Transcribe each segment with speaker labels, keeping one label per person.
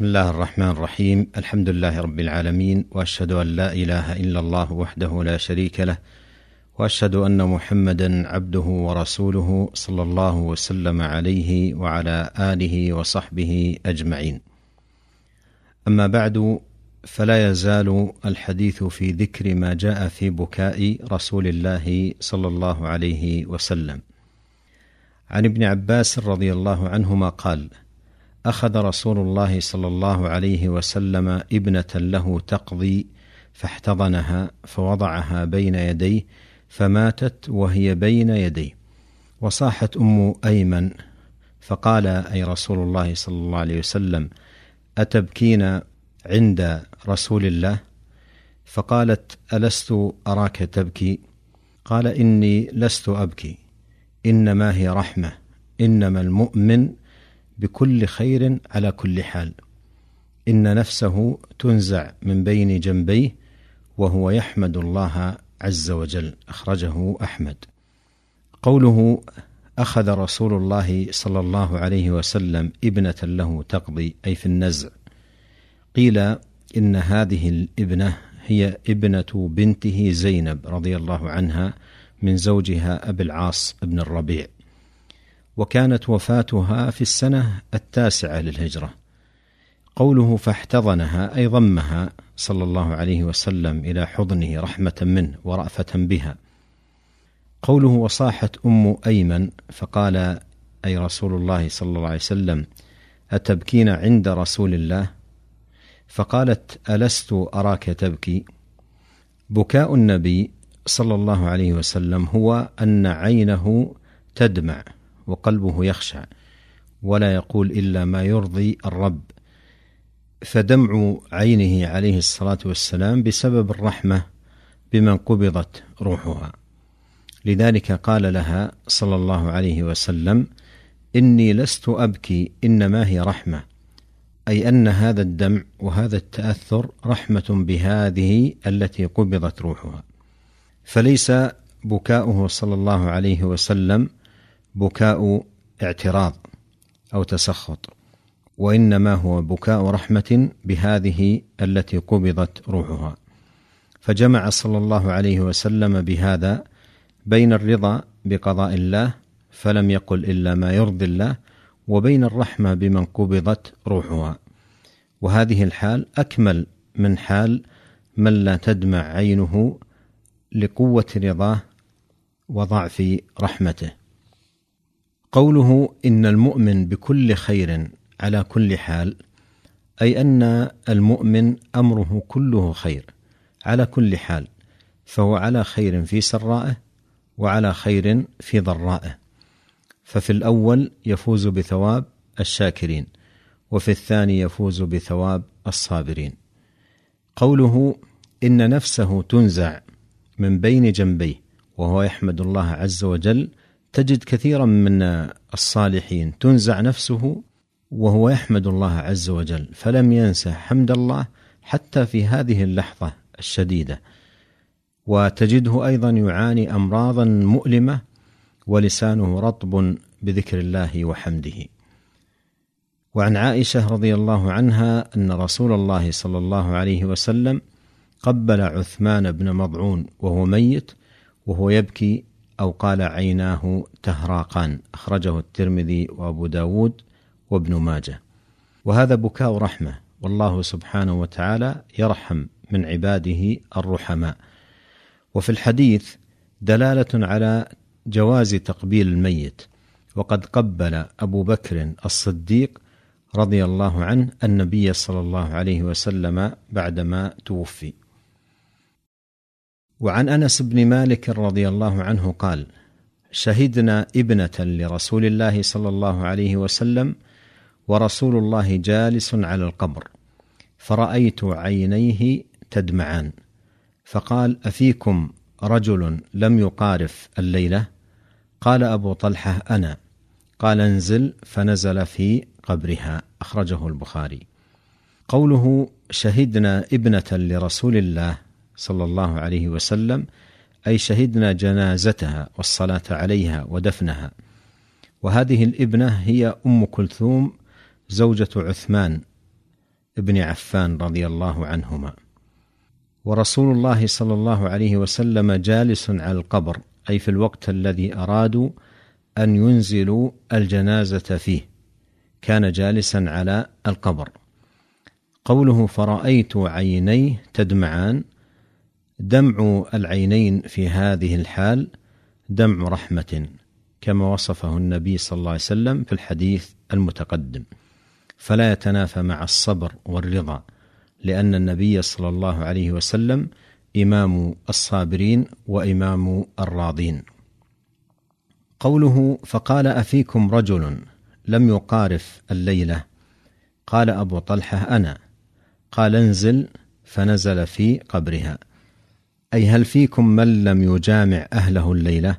Speaker 1: بسم الله الرحمن الرحيم الحمد لله رب العالمين واشهد ان لا اله الا الله وحده لا شريك له واشهد ان محمدا عبده ورسوله صلى الله وسلم عليه وعلى اله وصحبه اجمعين اما بعد فلا يزال الحديث في ذكر ما جاء في بكاء رسول الله صلى الله عليه وسلم عن ابن عباس رضي الله عنهما قال أخذ رسول الله صلى الله عليه وسلم ابنة له تقضي فاحتضنها فوضعها بين يديه فماتت وهي بين يديه. وصاحت أم أيمن فقال أي رسول الله صلى الله عليه وسلم أتبكين عند رسول الله؟ فقالت ألست أراك تبكي؟ قال إني لست أبكي إنما هي رحمة إنما المؤمن بكل خير على كل حال. إن نفسه تنزع من بين جنبيه وهو يحمد الله عز وجل. أخرجه أحمد. قوله أخذ رسول الله صلى الله عليه وسلم ابنة له تقضي أي في النزع. قيل إن هذه الابنة هي ابنة بنته زينب رضي الله عنها من زوجها أبي العاص بن الربيع. وكانت وفاتها في السنة التاسعة للهجرة. قوله فاحتضنها أي ضمها صلى الله عليه وسلم إلى حضنه رحمة منه ورأفة بها. قوله وصاحت أم أيمن فقال أي رسول الله صلى الله عليه وسلم أتبكين عند رسول الله؟ فقالت ألست أراك تبكي؟ بكاء النبي صلى الله عليه وسلم هو أن عينه تدمع. وقلبه يخشع ولا يقول إلا ما يرضي الرب. فدمع عينه عليه الصلاة والسلام بسبب الرحمة بمن قبضت روحها. لذلك قال لها صلى الله عليه وسلم إني لست أبكي إنما هي رحمة. أي أن هذا الدمع وهذا التأثر رحمة بهذه التي قبضت روحها. فليس بكاؤه صلى الله عليه وسلم بكاء اعتراض أو تسخط وإنما هو بكاء رحمة بهذه التي قبضت روحها. فجمع صلى الله عليه وسلم بهذا بين الرضا بقضاء الله فلم يقل إلا ما يرضي الله وبين الرحمة بمن قبضت روحها. وهذه الحال أكمل من حال من لا تدمع عينه لقوة رضاه وضعف رحمته. قوله إن المؤمن بكل خير على كل حال أي أن المؤمن أمره كله خير على كل حال فهو على خير في سرائه وعلى خير في ضرائه. ففي الأول يفوز بثواب الشاكرين وفي الثاني يفوز بثواب الصابرين. قوله إن نفسه تنزع من بين جنبيه وهو يحمد الله عز وجل تجد كثيرا من الصالحين تنزع نفسه وهو يحمد الله عز وجل فلم ينسى حمد الله حتى في هذه اللحظة الشديدة. وتجده أيضا يعاني أمراضا مؤلمة ولسانه رطب بذكر الله وحمده. وعن عائشة رضي الله عنها أن رسول الله صلى الله عليه وسلم قبل عثمان بن مضعون وهو ميت وهو يبكي أو قال عيناه تهراقان. أخرجه الترمذي وأبو داود وابن ماجه. وهذا بكاء رحمة. والله سبحانه وتعالى يرحم من عباده الرحماء. وفي الحديث دلالة على جواز تقبيل الميت. وقد قبل أبو بكر الصديق رضي الله عنه النبي صلى الله عليه وسلم بعدما توفي. وعن أنس بن مالك رضي الله عنه قال شهدنا ابنة لرسول الله صلى الله عليه وسلم ورسول الله جالس على القبر فرأيت عينيه تدمعان فقال أفيكم رجل لم يقارف الليلة؟ قال أبو طلحة أنا. قال انزل. فنزل في قبرها. أخرجه البخاري. قوله شهدنا ابنة لرسول الله صلى الله عليه وسلم أي شهدنا جنازتها والصلاة عليها ودفنها. وهذه الابنة هي أم كلثوم زوجة عثمان بن عفان رضي الله عنهما. ورسول الله صلى الله عليه وسلم جالس على القبر أي في الوقت الذي أرادوا أن ينزلوا الجنازة فيه. كان جالسا على القبر. قوله فرأيت عينيه تدمعان دمع العينين في هذه الحال دمع رحمة كما وصفه النبي صلى الله عليه وسلم في الحديث المتقدم. فلا يتنافى مع الصبر والرضا لأن النبي صلى الله عليه وسلم إمام الصابرين وإمام الراضين. قوله فقال أفيكم رجل لم يقارف الليلة قال أبو طلحة أنا قال انزل فنزل في قبرها. أي هل فيكم من لم يجامع أهله الليلة؟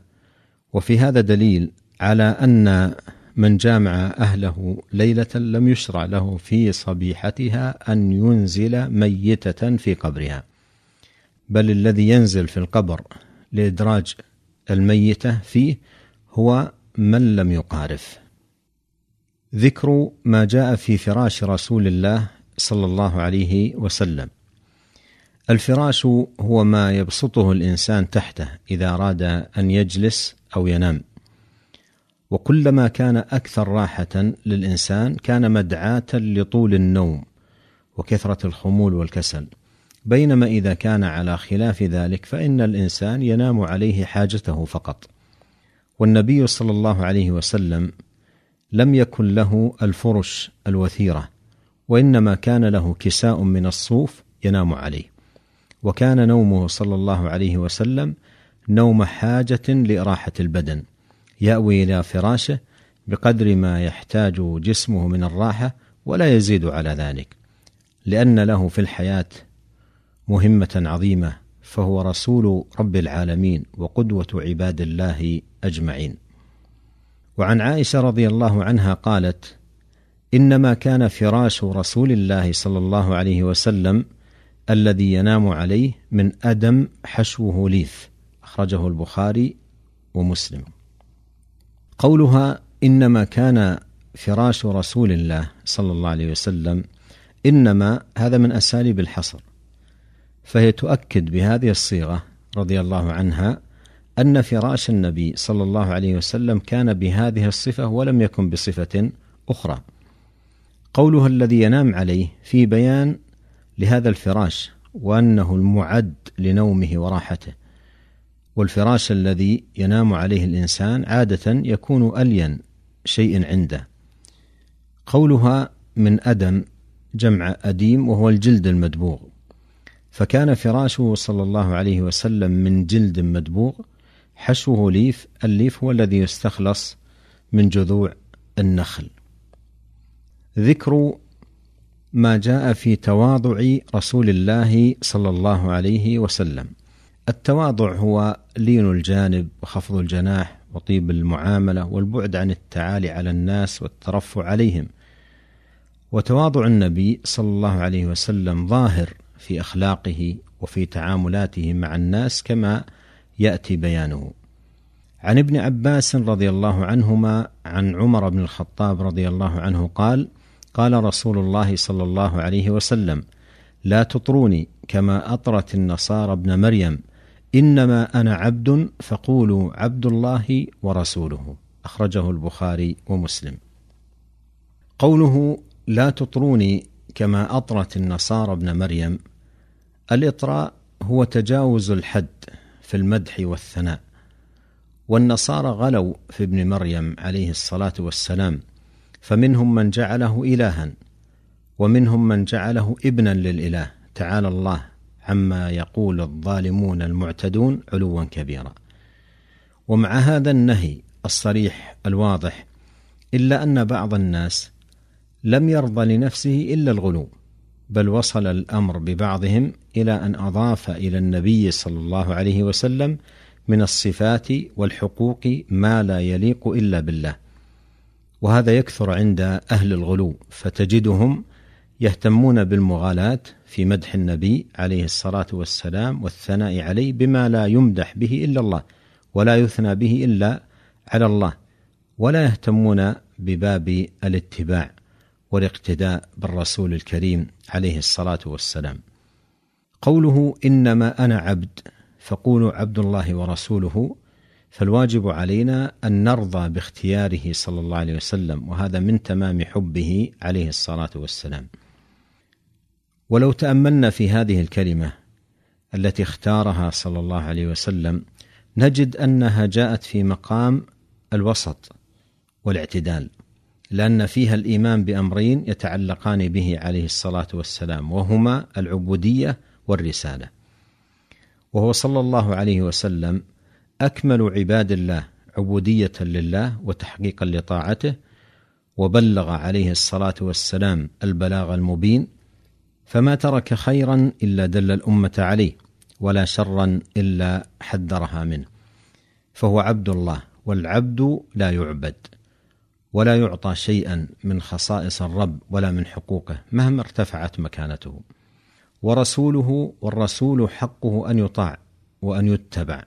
Speaker 1: وفي هذا دليل على أن من جامع أهله ليلة لم يشرع له في صبيحتها أن ينزل ميتة في قبرها. بل الذي ينزل في القبر لإدراج الميتة فيه هو من لم يقارف. ذكر ما جاء في فراش رسول الله صلى الله عليه وسلم. الفراش هو ما يبسطه الإنسان تحته إذا أراد أن يجلس أو ينام. وكلما كان أكثر راحة للإنسان كان مدعاة لطول النوم وكثرة الخمول والكسل. بينما إذا كان على خلاف ذلك فإن الإنسان ينام عليه حاجته فقط. والنبي صلى الله عليه وسلم لم يكن له الفرش الوثيرة وإنما كان له كساء من الصوف ينام عليه. وكان نومه صلى الله عليه وسلم نوم حاجة لإراحة البدن يأوي إلى فراشه بقدر ما يحتاج جسمه من الراحة ولا يزيد على ذلك لأن له في الحياة مهمة عظيمة فهو رسول رب العالمين وقدوة عباد الله أجمعين. وعن عائشة رضي الله عنها قالت إنما كان فراش رسول الله صلى الله عليه وسلم الذي ينام عليه من أدم حشوه ليف أخرجه البخاري ومسلم. قولها إنما كان فراش رسول الله صلى الله عليه وسلم إنما هذا من أساليب الحصر. فهي تؤكد بهذه الصيغة رضي الله عنها أن فراش النبي صلى الله عليه وسلم كان بهذه الصفة ولم يكن بصفة أخرى. قولها الذي ينام عليه في بيان لهذا الفراش وأنه المعد لنومه وراحته. والفراش الذي ينام عليه الإنسان عادة يكون الين شيء عنده. قولها من أدم جمع أديم وهو الجلد المدبوغ. فكان فراشه صلى الله عليه وسلم من جلد مدبوغ. حشوه ليف الليف هو الذي يستخلص من جذوع النخل. ذكر ما جاء في تواضع رسول الله صلى الله عليه وسلم. التواضع هو لين الجانب وخفض الجناح وطيب المعاملة والبعد عن التعالي على الناس والترفع عليهم. وتواضع النبي صلى الله عليه وسلم ظاهر في أخلاقه وفي تعاملاته مع الناس كما يأتي بيانه. عن ابن عباس رضي الله عنهما عن عمر بن الخطاب رضي الله عنه قال قال رسول الله صلى الله عليه وسلم لا تطروني كما أطرت النصارى ابن مريم إنما أنا عبد فقولوا عبد الله ورسوله. أخرجه البخاري ومسلم. قوله لا تطروني كما أطرت النصارى ابن مريم الإطراء هو تجاوز الحد في المدح والثناء والنصارى غلوا في ابن مريم عليه الصلاة والسلام فمنهم من جعله الها ومنهم من جعله ابنا للإله. تعالى الله عما يقول الظالمون المعتدون علوا كبيرا. ومع هذا النهي الصريح الواضح إلا أن بعض الناس لم يرضى لنفسه إلا الغلو بل وصل الأمر ببعضهم إلى أن أضاف إلى النبي صلى الله عليه وسلم من الصفات والحقوق ما لا يليق إلا بالله. وهذا يكثر عند أهل الغلو فتجدهم يهتمون بالمغالاة في مدح النبي عليه الصلاة والسلام والثناء عليه بما لا يمدح به إلا الله ولا يثنى به إلا على الله ولا يهتمون بباب الاتباع والاقتداء بالرسول الكريم عليه الصلاة والسلام. قوله إنما أنا عبد فقولوا عبد الله ورسوله فالواجب علينا أن نرضى باختياره صلى الله عليه وسلم وهذا من تمام حبه عليه الصلاة والسلام. ولو تأملنا في هذه الكلمة التي اختارها صلى الله عليه وسلم نجد أنها جاءت في مقام الوسط والاعتدال لأن فيها الإيمان بأمرين يتعلقان به عليه الصلاة والسلام وهما العبودية والرسالة. وهو صلى الله عليه وسلم أكمل عباد الله عبودية لله وتحقيقا لطاعته وبلغ عليه الصلاة والسلام البلاغ المبين فما ترك خيرا إلا دل الأمة عليه ولا شرا إلا حذرها منه. فهو عبد الله والعبد لا يعبد ولا يعطى شيئا من خصائص الرب ولا من حقوقه مهما ارتفعت مكانته. ورسوله والرسول حقه أن يطاع وأن يتبع.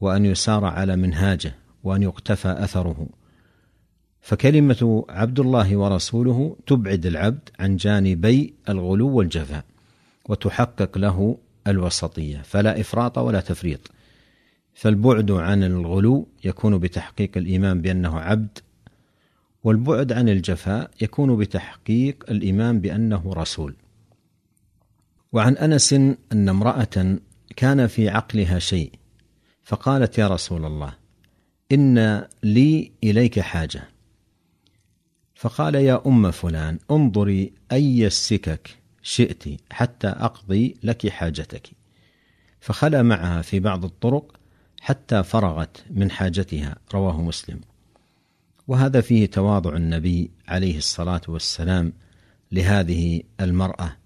Speaker 1: وأن يسار على منهاجه وأن يقتفى أثره. فكلمة عبد الله ورسوله تبعد العبد عن جانبي الغلو والجفاء وتحقق له الوسطية فلا إفراط ولا تفريط. فالبعد عن الغلو يكون بتحقيق الإيمان بأنه عبد والبعد عن الجفاء يكون بتحقيق الإيمان بأنه رسول. وعن أنس أن امرأة كان في عقلها شيء فقالت يا رسول الله إن لي إليك حاجة. فقال يا أم فلان انظري أي السكك شئت حتى أقضي لك حاجتك. فخلا معها في بعض الطرق حتى فرغت من حاجتها رواه مسلم. وهذا فيه تواضع النبي عليه الصلاة والسلام لهذه المرأة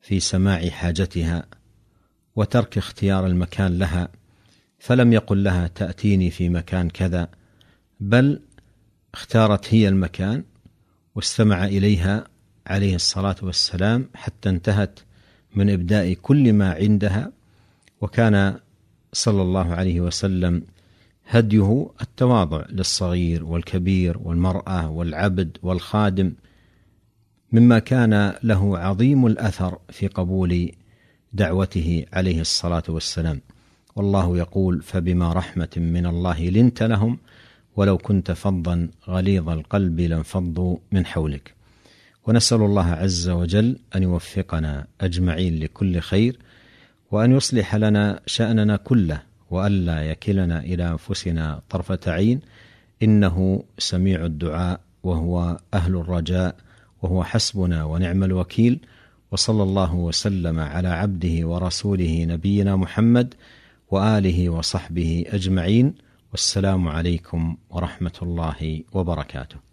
Speaker 1: في سماع حاجتها وترك اختيار المكان لها فلم يقل لها تأتيني في مكان كذا بل اختارت هي المكان واستمع إليها عليه الصلاة والسلام حتى انتهت من إبداء كل ما عندها وكان صلى الله عليه وسلم هديه التواضع للصغير والكبير والمرأة والعبد والخادم مما كان له عظيم الأثر في قبول دعوته عليه الصلاة والسلام. والله يقول فبما رحمة من الله لنت لهم ولو كنت فظا غليظ القلب لانفضوا من حولك. ونسأل الله عز وجل أن يوفقنا أجمعين لكل خير وأن يصلح لنا شأننا كله وألا يكلنا إلى أنفسنا طرفة عين. إنه سميع الدعاء وهو أهل الرجاء وهو حسبنا ونعم الوكيل. وصلى الله وسلم على عبده ورسوله نبينا محمد وآله وصحبه أجمعين والسلام عليكم ورحمة الله وبركاته.